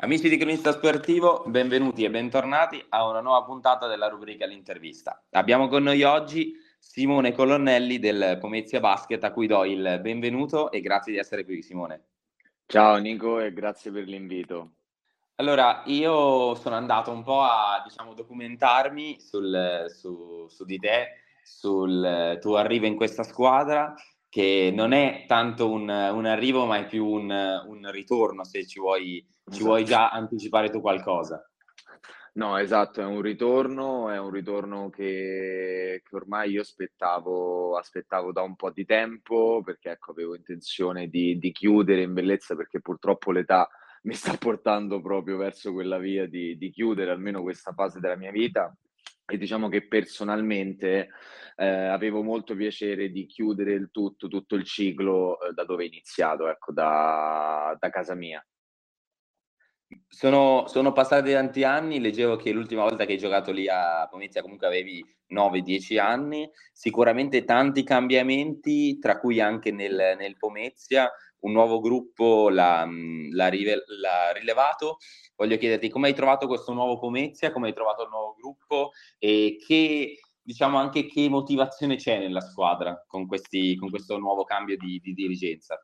Amici di Cronista Sportivo, benvenuti e bentornati a una nuova puntata della rubrica L'intervista. Abbiamo con noi oggi Simone Colonnelli del Pomezia Basket, a cui do il benvenuto e grazie di essere qui, Simone. Ciao Nico e grazie per l'invito. Allora, io sono andato un po' a diciamo, documentarmi sul, su, su di te, sul tuo arrivo in questa squadra che non è tanto un, un arrivo, ma è più un, un ritorno, se ci vuoi, esatto. ci vuoi già anticipare tu qualcosa. No, esatto, è un ritorno, è un ritorno che, che ormai io aspettavo, aspettavo, da un po' di tempo, perché ecco, avevo intenzione di, di, chiudere in bellezza, perché purtroppo l'età mi sta portando proprio verso quella via di, di chiudere almeno questa fase della mia vita e diciamo che personalmente eh, avevo molto piacere di chiudere il tutto, tutto il ciclo eh, da dove è iniziato, ecco, da, da casa mia. Sono, sono, passati tanti anni, leggevo che l'ultima volta che hai giocato lì a Pomezia comunque avevi 9-10 anni, sicuramente tanti cambiamenti, tra cui anche nel, nel Pomezia, un nuovo gruppo l'ha, l'ha, rive, l'ha, rilevato. Voglio chiederti come hai trovato questo nuovo Pomezia, come hai trovato il nuovo gruppo e che, diciamo anche che motivazione c'è nella squadra con, questi, con questo nuovo cambio di, di dirigenza.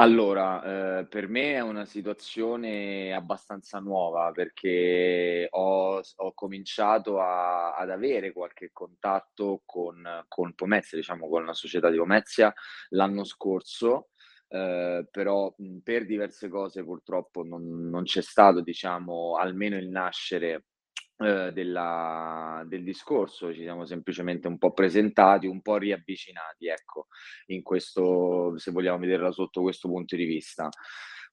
Allora, eh, per me è una situazione abbastanza nuova perché ho, ho cominciato a, ad avere qualche contatto con, con Pomezia, diciamo con la società di Pomezia l'anno scorso, eh, però mh, per diverse cose purtroppo non, non c'è stato, diciamo, almeno il nascere eh, della, del discorso, ci siamo semplicemente un po' presentati, un po' riavvicinati, ecco, in questo, se vogliamo vederla sotto questo punto di vista.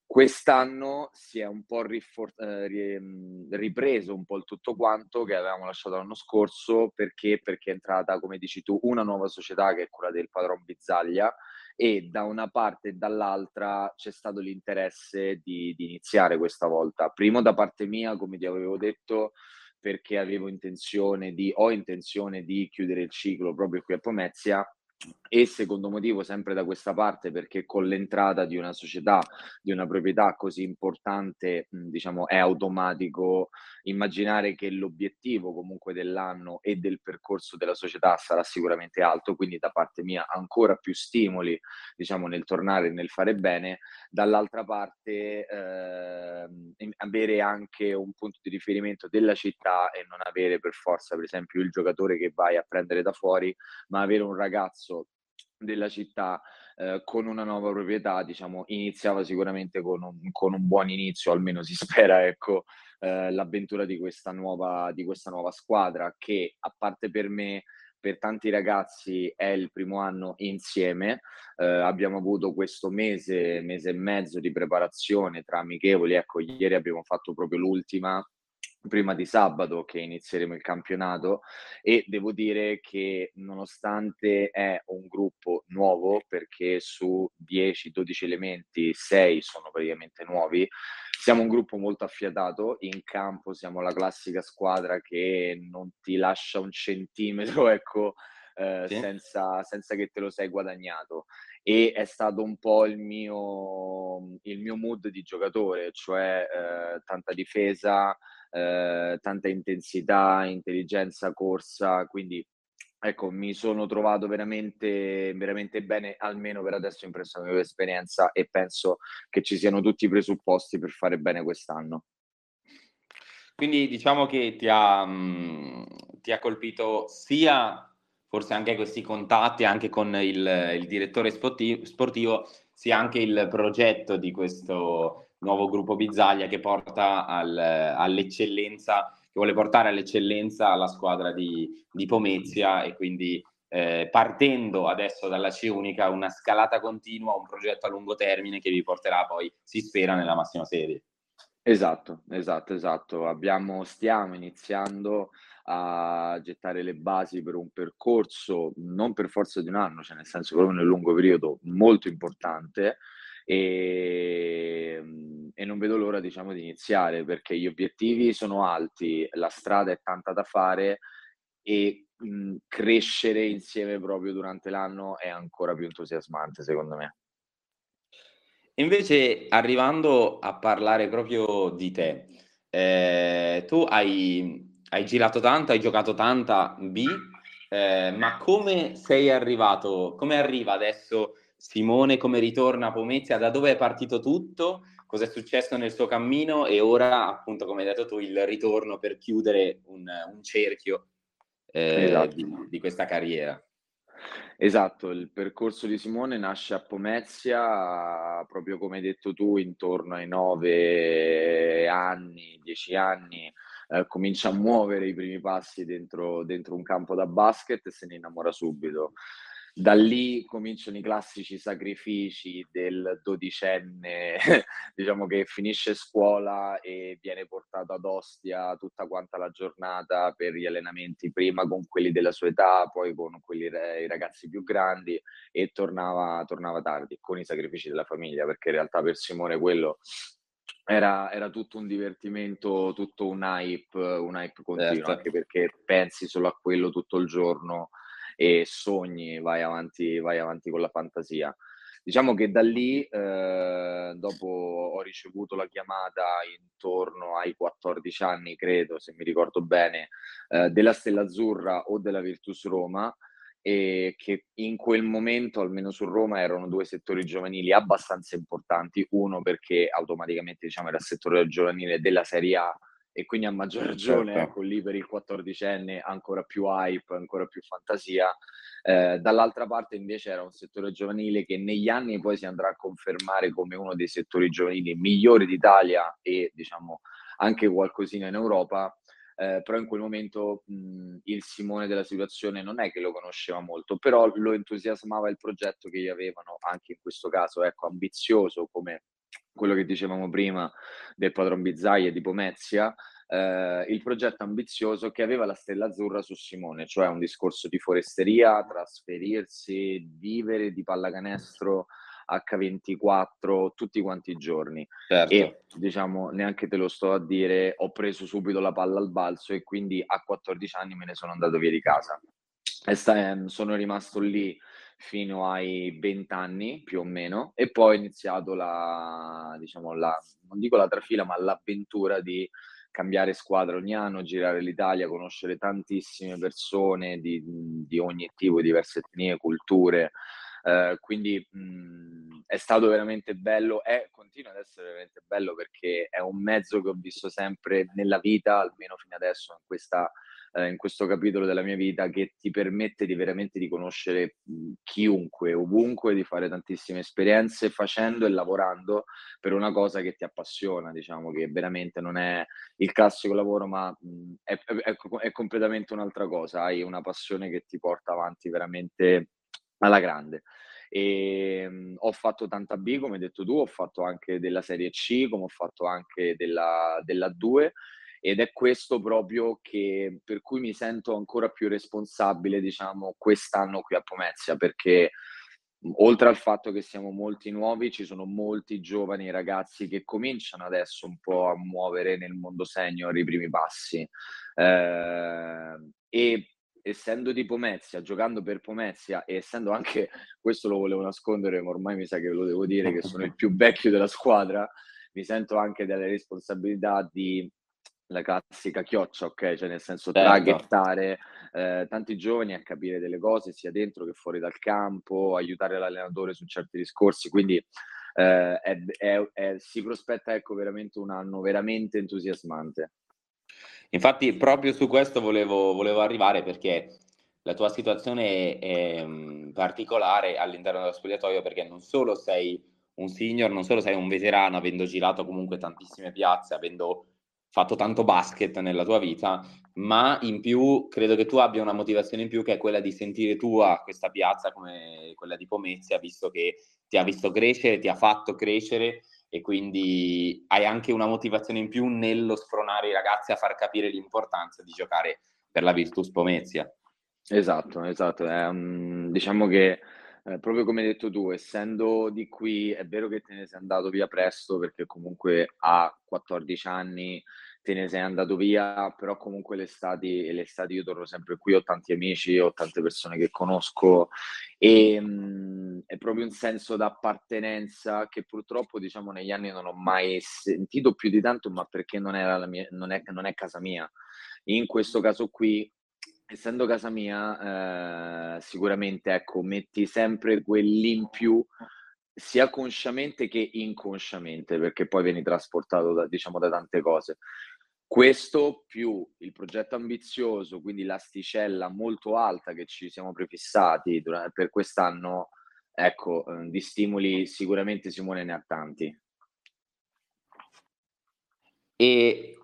Quest'anno si è un po' rifor- eh, ripreso un po' il tutto quanto che avevamo lasciato l'anno scorso. Perché, perché è entrata, come dici tu, una nuova società che è quella del padron Bizzaglia e da una parte e dall'altra c'è stato l'interesse di, di iniziare questa volta. Primo da parte mia, come ti avevo detto, perché avevo intenzione di, ho intenzione di chiudere il ciclo proprio qui a Pomezia e secondo motivo sempre da questa parte perché con l'entrata di una società, di una proprietà così importante, diciamo è automatico immaginare che l'obiettivo comunque dell'anno e del percorso della società sarà sicuramente alto, quindi da parte mia ancora più stimoli, diciamo nel tornare e nel fare bene, dall'altra parte eh, avere anche un punto di riferimento della città e non avere per forza per esempio il giocatore che vai a prendere da fuori, ma avere un ragazzo della città eh, con una nuova proprietà, diciamo, iniziava sicuramente con un, con un buon inizio, almeno si spera, ecco, eh, l'avventura di questa, nuova, di questa nuova squadra che, a parte per me, per tanti ragazzi è il primo anno insieme. Eh, abbiamo avuto questo mese, mese e mezzo di preparazione tra amichevoli. Ecco, ieri abbiamo fatto proprio l'ultima prima di sabato che inizieremo il campionato e devo dire che nonostante è un gruppo nuovo perché su 10-12 elementi 6 sono praticamente nuovi siamo un gruppo molto affiatato in campo siamo la classica squadra che non ti lascia un centimetro ecco eh, sì. senza, senza che te lo sei guadagnato e è stato un po' il mio, il mio mood di giocatore, cioè eh, tanta difesa, eh, tanta intensità, intelligenza, corsa, quindi ecco, mi sono trovato veramente, veramente bene, almeno per adesso in questa mia esperienza e penso che ci siano tutti i presupposti per fare bene quest'anno. Quindi diciamo che ti ha, mh, ti ha colpito sia forse anche questi contatti anche con il, il direttore sportivo, sportivo, sia anche il progetto di questo nuovo gruppo Bizzaglia che porta al, all'eccellenza, che vuole portare all'eccellenza la squadra di, di Pomezia e quindi eh, partendo adesso dalla C unica una scalata continua, un progetto a lungo termine che vi porterà poi, si spera, nella massima serie. Esatto, esatto, esatto. Abbiamo, stiamo iniziando a gettare le basi per un percorso non per forza di un anno, cioè nel senso proprio nel lungo periodo molto importante e, e non vedo l'ora diciamo di iniziare perché gli obiettivi sono alti, la strada è tanta da fare e mh, crescere insieme proprio durante l'anno è ancora più entusiasmante secondo me. Invece, arrivando a parlare proprio di te, eh, tu hai, hai, girato tanto, hai giocato tanta B, eh, ma come sei arrivato, come arriva adesso Simone, come ritorna a Pomezia, da dove è partito tutto, cosa è successo nel suo cammino e ora, appunto, come hai detto tu, il ritorno per chiudere un, un cerchio eh, esatto. di, di questa carriera. Esatto, il percorso di Simone nasce a Pomezia, proprio come hai detto tu, intorno ai nove anni, dieci anni, eh, comincia a muovere i primi passi dentro, dentro un campo da basket e se ne innamora subito da lì cominciano i classici sacrifici del dodicenne, diciamo che finisce scuola e viene portato ad Ostia tutta quanta la giornata per gli allenamenti, prima con quelli della sua età, poi con quelli i ragazzi più grandi e tornava, tornava tardi, con i sacrifici della famiglia, perché in realtà per Simone quello era, era, tutto un divertimento, tutto un hype, un hype continuo, certo. anche perché pensi solo a quello tutto il giorno e sogni, vai avanti, vai avanti con la fantasia. Diciamo che da lì, eh, dopo ho ricevuto la chiamata intorno ai 14 anni, credo, se mi ricordo bene, eh, della Stella Azzurra o della Virtus Roma, e che in quel momento, almeno su Roma, erano due settori giovanili abbastanza importanti. Uno perché automaticamente diciamo, era il settore giovanile della Serie A e quindi a maggior ragione, certo. ecco lì per il quattordicenne ancora più hype, ancora più fantasia. Eh, dall'altra parte invece era un settore giovanile che negli anni poi si andrà a confermare come uno dei settori giovanili migliori d'Italia e diciamo anche qualcosina in Europa. Eh, però in quel momento mh, il Simone della situazione non è che lo conosceva molto, però lo entusiasmava il progetto che gli avevano, anche in questo caso, ecco, ambizioso come quello che dicevamo prima del padron Bizzaia di Pomezia, eh, il progetto ambizioso che aveva la stella azzurra su Simone, cioè un discorso di foresteria, trasferirsi, vivere di pallacanestro H24 tutti quanti i giorni. Certo. E diciamo, neanche te lo sto a dire, ho preso subito la palla al balzo e quindi a 14 anni me ne sono andato via di casa. E sta, ehm, sono rimasto lì fino ai 20 anni più o meno e poi ho iniziato la, diciamo, la, non dico la trafila, ma l'avventura di cambiare squadra ogni anno, girare l'Italia, conoscere tantissime persone di, di ogni tipo, diverse etnie, culture. Eh, quindi mh, è stato veramente bello e continua ad essere veramente bello perché è un mezzo che ho visto sempre nella vita, almeno fino adesso in questa eh, in questo capitolo della mia vita che ti permette di veramente di conoscere chiunque, ovunque, di fare tantissime esperienze facendo e lavorando per una cosa che ti appassiona, diciamo che veramente non è il classico lavoro, ma è, è, è completamente un'altra cosa, hai una passione che ti porta avanti veramente alla grande. E, um, ho fatto tanta B, come hai detto tu, ho fatto anche della Serie C, come ho fatto anche della, della 2 ed è questo proprio che, per cui mi sento ancora più responsabile, diciamo, quest'anno qui a Pomezia, perché oltre al fatto che siamo molti nuovi, ci sono molti giovani ragazzi che cominciano adesso un po' a muovere nel mondo senior i primi passi. Eh, e essendo di Pomezia, giocando per Pomezia e essendo anche, questo lo volevo nascondere, ma ormai mi sa che lo devo dire, che sono il più vecchio della squadra, mi sento anche delle responsabilità di la classica chioccia, ok? Cioè nel senso certo. traghettare eh, tanti giovani a capire delle cose sia dentro che fuori dal campo, aiutare l'allenatore su certi discorsi, quindi eh, è, è, è, si prospetta ecco veramente un anno veramente entusiasmante. Infatti proprio su questo volevo, volevo arrivare perché la tua situazione è, mm, particolare all'interno dello spogliatoio perché non solo sei un senior, non solo sei un veterano avendo girato comunque tantissime piazze, avendo fatto tanto basket nella tua vita, ma in più credo che tu abbia una motivazione in più che è quella di sentire tua questa piazza come quella di Pomezia, visto che ti ha visto crescere, ti ha fatto crescere e quindi hai anche una motivazione in più nello spronare i ragazzi a far capire l'importanza di giocare per la Virtus Pomezia. Esatto, esatto. Eh, diciamo che eh, proprio come hai detto tu, essendo di qui, è vero che te ne sei andato via presto perché comunque a 14 anni te ne sei andato via, però comunque l'estate, l'estate io torno sempre qui, ho tanti amici, ho tante persone che conosco e mh, mm, è proprio un senso d'appartenenza che purtroppo diciamo negli anni non ho mai sentito più di tanto, ma perché non, era la mia, non, è, non è casa mia. In questo caso qui essendo casa mia, eh, sicuramente ecco, metti sempre quell'in più sia consciamente che inconsciamente, perché poi vieni trasportato da, diciamo, da tante cose. Questo più il progetto ambizioso, quindi l'asticella molto alta che ci siamo prefissati per quest'anno, ecco, eh, di stimoli sicuramente Simone ne ha tanti. E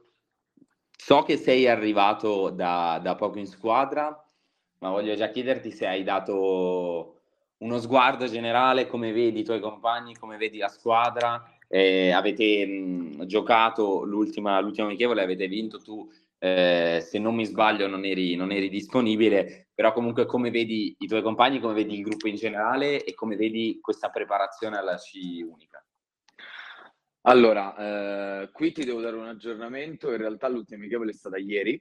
so che sei arrivato da, da poco in squadra, ma voglio già chiederti se hai dato uno sguardo generale, come vedi i tuoi compagni, come vedi la squadra. Eh, avete mh, giocato l'ultima, l'ultima amichevole, avete vinto tu, eh, se non mi sbaglio non eri, non eri, disponibile, però comunque come vedi i tuoi compagni, come vedi il gruppo in generale e come vedi questa preparazione alla C unica? Allora, eh, qui ti devo dare un aggiornamento, in realtà l'ultima amichevole è stata ieri,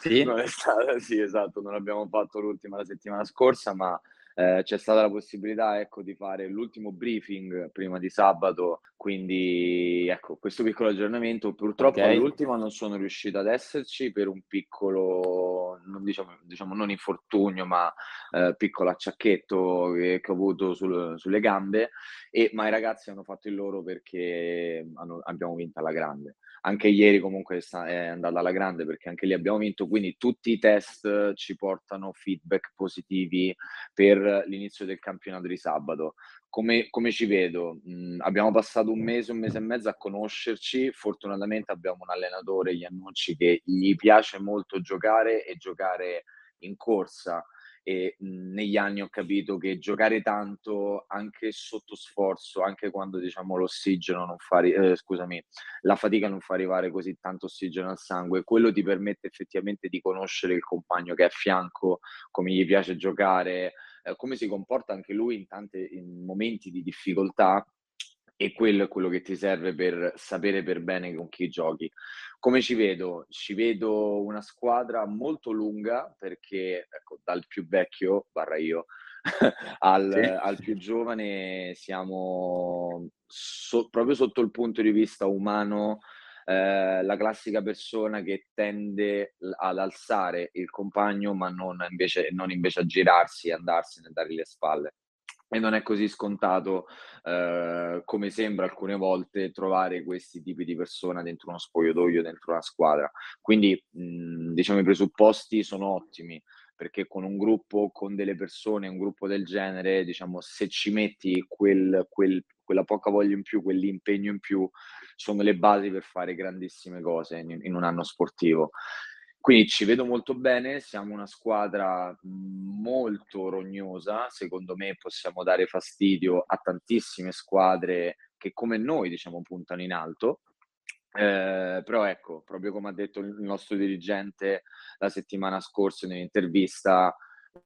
sì? non è stata, sì esatto, non abbiamo fatto l'ultima la settimana scorsa, ma eh, c'è stata la possibilità ecco, di fare l'ultimo briefing prima di sabato, quindi ecco questo piccolo aggiornamento. Purtroppo okay. all'ultimo non sono riuscito ad esserci per un piccolo, non diciamo, diciamo non infortunio, ma eh, piccolo acciacchetto che, che ho avuto sul, sulle gambe, e, ma i ragazzi hanno fatto il loro perché hanno, abbiamo vinto alla grande anche ieri comunque è andata alla grande perché anche lì abbiamo vinto, quindi tutti i test ci portano feedback positivi per l'inizio del campionato di sabato. Come, come ci vedo? Mm, abbiamo passato un mese, un mese e mezzo a conoscerci, fortunatamente abbiamo un allenatore, Iannucci, che gli piace molto giocare e giocare in corsa e mh, negli anni ho capito che giocare tanto anche sotto sforzo, anche quando diciamo l'ossigeno non fa, eh, scusami, la fatica non fa arrivare così tanto ossigeno al sangue, quello ti permette effettivamente di conoscere il compagno che è a fianco, come gli piace giocare, eh, come si comporta anche lui in tanti momenti di difficoltà e quello è quello che ti serve per sapere per bene con chi giochi. Come ci vedo? Ci vedo una squadra molto lunga perché ecco, dal più vecchio, barra io, al, sì. al, più giovane siamo so, proprio sotto il punto di vista umano eh, la classica persona che tende ad alzare il compagno ma non invece, non invece a girarsi e andarsene e dargli le spalle e non è così scontato eh, come sembra alcune volte trovare questi tipi di persone dentro uno spogliatoio, dentro una squadra. Quindi mh, diciamo i presupposti sono ottimi perché con un gruppo, con delle persone, un gruppo del genere, diciamo se ci metti quel, quel, quella poca voglia in più, quell'impegno in più, sono le basi per fare grandissime cose in, in un anno sportivo. Quindi ci vedo molto bene, siamo una squadra molto rognosa, secondo me possiamo dare fastidio a tantissime squadre che come noi diciamo puntano in alto, eh, però ecco, proprio come ha detto il nostro dirigente la settimana scorsa in un'intervista,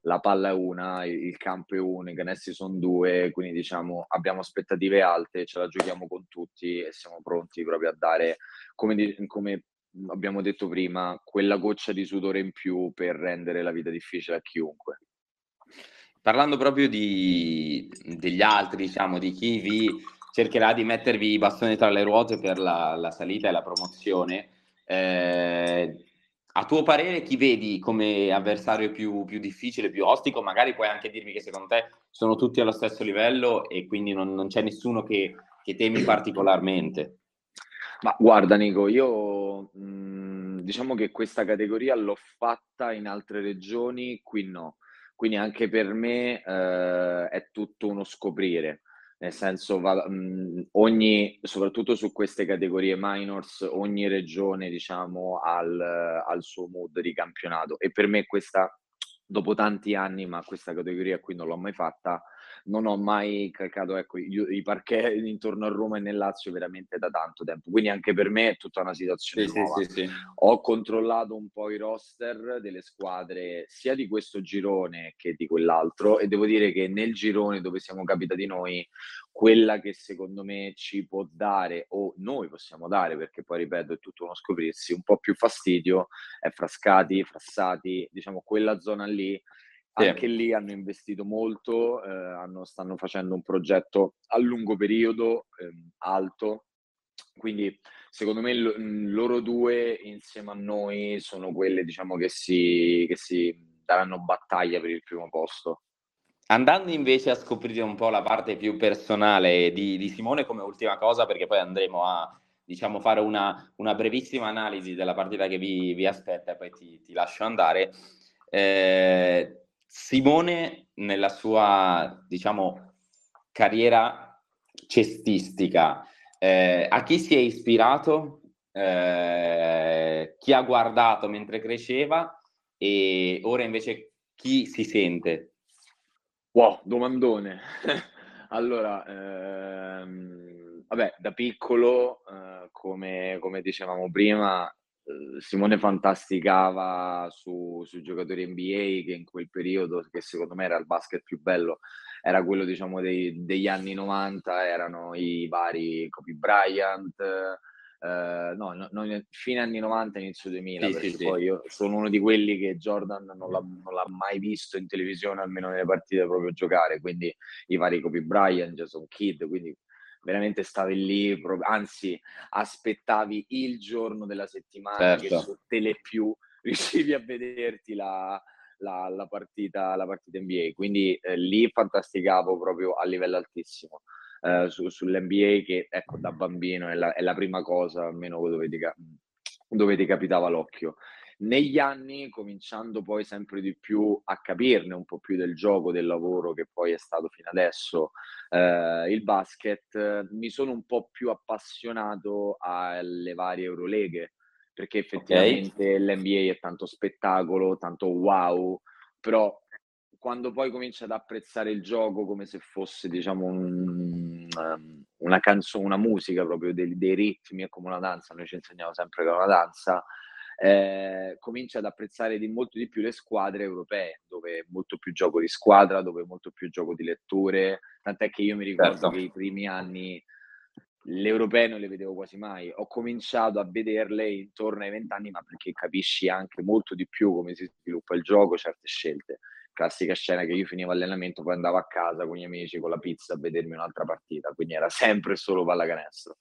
la palla è una, il campo è uno, i canestri sono due, quindi diciamo abbiamo aspettative alte, ce la giochiamo con tutti e siamo pronti proprio a dare, come, come abbiamo detto prima, quella goccia di sudore in più per rendere la vita difficile a chiunque. Parlando proprio di, degli altri, diciamo, di chi vi cercherà di mettervi i bastoni tra le ruote per la, la salita e la promozione, eh, a tuo parere chi vedi come avversario più, più, difficile, più ostico? Magari puoi anche dirmi che secondo te sono tutti allo stesso livello e quindi non, non c'è nessuno che, che temi particolarmente. Ma guarda Nico, io mh, mhmm, diciamo che questa categoria l'ho fatta in altre regioni, qui no. Quindi anche per me eh, è tutto uno scoprire, nel senso va, mh, mhmm, ogni, soprattutto su queste categorie minors, ogni regione diciamo al, al suo mood di campionato e per me questa, dopo tanti anni, ma questa categoria qui non l'ho mai fatta, non ho mai calcato ecco, i, parquet intorno a Roma e nel Lazio veramente da tanto tempo, quindi anche per me è tutta una situazione sì, nuova. Sì, sì, ho controllato un po' i roster delle squadre sia di questo girone che di quell'altro e devo dire che nel girone dove siamo capitati noi, quella che secondo me ci può dare o noi possiamo dare, perché poi ripeto è tutto uno scoprirsi, un po' più fastidio è Frascati, Frassati, diciamo quella zona lì anche lì hanno investito molto, eh, hanno, stanno facendo un progetto a lungo periodo, eh, alto, quindi secondo me l- loro due insieme a noi sono quelle diciamo, che, si, che si daranno battaglia per il primo posto. Andando invece a scoprire un po' la parte più personale di, di Simone come ultima cosa, perché poi andremo a diciamo, fare una, una brevissima analisi della partita che vi, vi aspetta e poi ti, ti lascio andare. Eh, Simone nella sua, diciamo, carriera cestistica, eh, a chi si è ispirato, eh, chi ha guardato mentre cresceva e ora invece chi si sente? Wow, domandone. allora, ehm, vabbè, da piccolo, eh, come, come dicevamo prima, Uhm, Simone fantasticava su, sui giocatori NBA che in quel periodo, che secondo me era il basket più bello, era quello diciamo dei, degli anni 90, erano i vari Kobe Bryant, eh, no, no, no, fine anni 90, inizio 2000, sì, perché sì, poi sì. io sono uno di quelli che Jordan non l'ha, non l'ha, mai visto in televisione, almeno nelle partite proprio giocare, quindi i vari Kobe Bryant, Jason Kidd, quindi veramente stavi lì, anzi aspettavi il giorno della settimana certo. che su Telepiù riuscivi a vederti la, la, la, partita, la partita NBA, quindi eh, lì fantasticavo proprio a livello altissimo. Eh, su, sull'NBA che ecco da bambino è la, è la prima cosa almeno dove ti, dove ti capitava l'occhio negli anni, cominciando poi sempre di più a capirne un po' più del gioco, del lavoro che poi è stato fino adesso eh, il basket, mi sono un po' più appassionato alle varie Euroleghe, perché effettivamente okay. l'NBA è tanto spettacolo, tanto wow, però quando poi cominci ad apprezzare il gioco come se fosse, diciamo, un, um, una canzone, una musica proprio dei, dei ritmi, è come una danza, noi ci insegniamo sempre che è una danza, eh, comincia ad apprezzare di molto di più le squadre europee, dove è molto più gioco di squadra, dove è molto più gioco di letture, tant'è che io mi ricordo certo. che i primi anni le europee non le vedevo quasi mai, ho cominciato a vederle intorno ai vent'anni, ma perché capisci anche molto di più come si sviluppa il gioco, certe scelte. Classica scena che io finivo allenamento, poi andavo a casa con gli amici con la pizza a vedermi un'altra partita, quindi era sempre solo pallacanestro.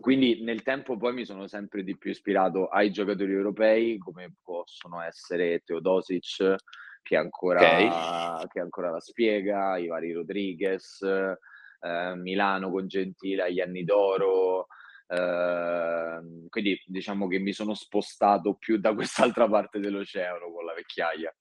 Quindi nel tempo poi mi sono sempre di più ispirato ai giocatori europei, come possono essere Teodosic, che ancora, okay. che ancora la spiega, i vari Rodriguez, eh, Milano con Gentile agli anni d'oro. Eh, quindi diciamo che mi sono spostato più da quest'altra parte dell'oceano con la vecchiaia.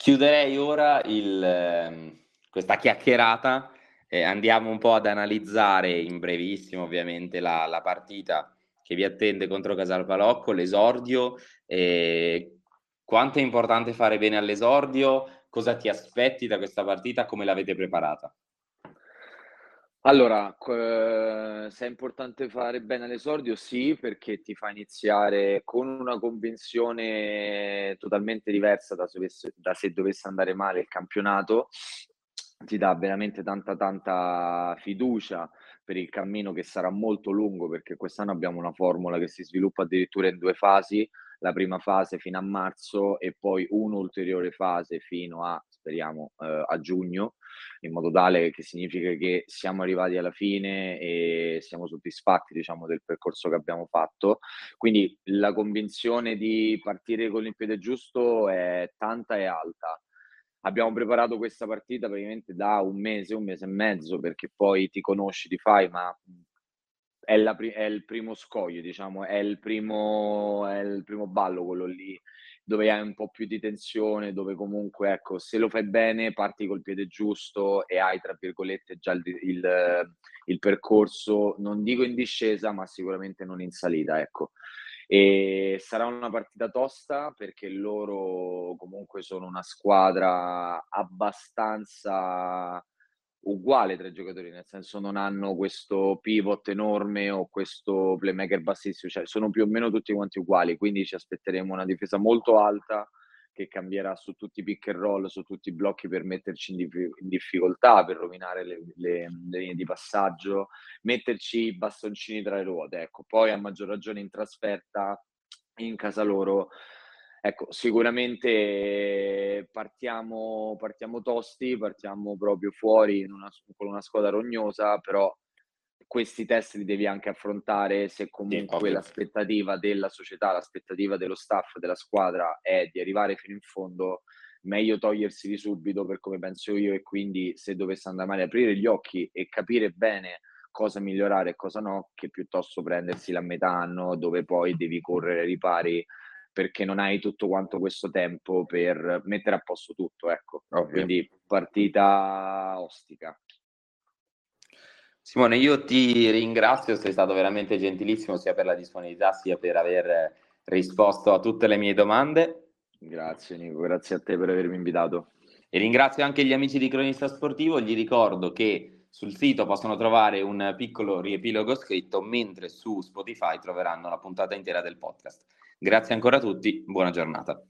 Chiuderei ora il, ehm, questa chiacchierata eh, andiamo un po' ad analizzare in brevissimo ovviamente la, la partita che vi attende contro Casalpalocco, l'esordio, eh, quanto è importante fare bene all'esordio, cosa ti aspetti da questa partita, come l'avete preparata? Allora, se è importante fare bene all'esordio, sì, perché ti fa iniziare con una convinzione totalmente diversa da se, da se dovesse andare male il campionato. Ti dà veramente tanta tanta fiducia per il cammino che sarà molto lungo perché quest'anno abbiamo una formula che si sviluppa addirittura in due fasi, la prima fase fino a marzo e poi un'ulteriore fase fino a, speriamo, eh, a giugno, in modo tale che significa che siamo arrivati alla fine e siamo soddisfatti, diciamo, del percorso che abbiamo fatto. Quindi la convinzione di partire con il piede giusto è tanta e alta abbiamo preparato questa partita praticamente da un mese, un mese e mezzo, perché poi ti conosci, ti fai, ma è, la, è il primo scoglio, diciamo, è il primo, è il primo ballo quello lì, dove hai un po' più di tensione, dove comunque, ecco, se lo fai bene, parti col piede giusto e hai, tra virgolette, già il, il, il percorso, non dico in discesa, ma sicuramente non in salita, ecco. E sarà una partita tosta perché loro comunque sono una squadra abbastanza uguale tra i giocatori, nel senso non hanno questo pivot enorme o questo playmaker bassissimo, cioè sono più o meno tutti quanti uguali, quindi ci aspetteremo una difesa molto alta che cambierà su tutti i pick and roll, su tutti i blocchi per metterci in, dif- in difficoltà, per rovinare le, le, le, linee di passaggio, metterci i bastoncini tra le ruote. Ecco, poi a maggior ragione in trasferta, in casa loro, ecco, sicuramente partiamo, partiamo tosti, partiamo proprio fuori una, con una squadra rognosa, però questi test li devi anche affrontare se comunque sì, l'aspettativa della società, l'aspettativa dello staff, della squadra è di arrivare fino in fondo, meglio togliersi di subito per come penso io e quindi se dovesse andare male aprire gli occhi e capire bene cosa migliorare e cosa no, che piuttosto prendersi la metà anno dove poi devi correre ripari perché non hai tutto quanto questo tempo per mettere a posto tutto, ecco. Ovvio. Quindi partita ostica. Simone, io ti ringrazio, sei stato veramente gentilissimo sia per la disponibilità sia per aver risposto a tutte le mie domande. Grazie Nico, grazie a te per avermi invitato. E ringrazio anche gli amici di Cronista Sportivo, gli ricordo che sul sito possono trovare un piccolo riepilogo scritto, mentre su Spotify troveranno la puntata intera del podcast. Grazie ancora a tutti, buona giornata.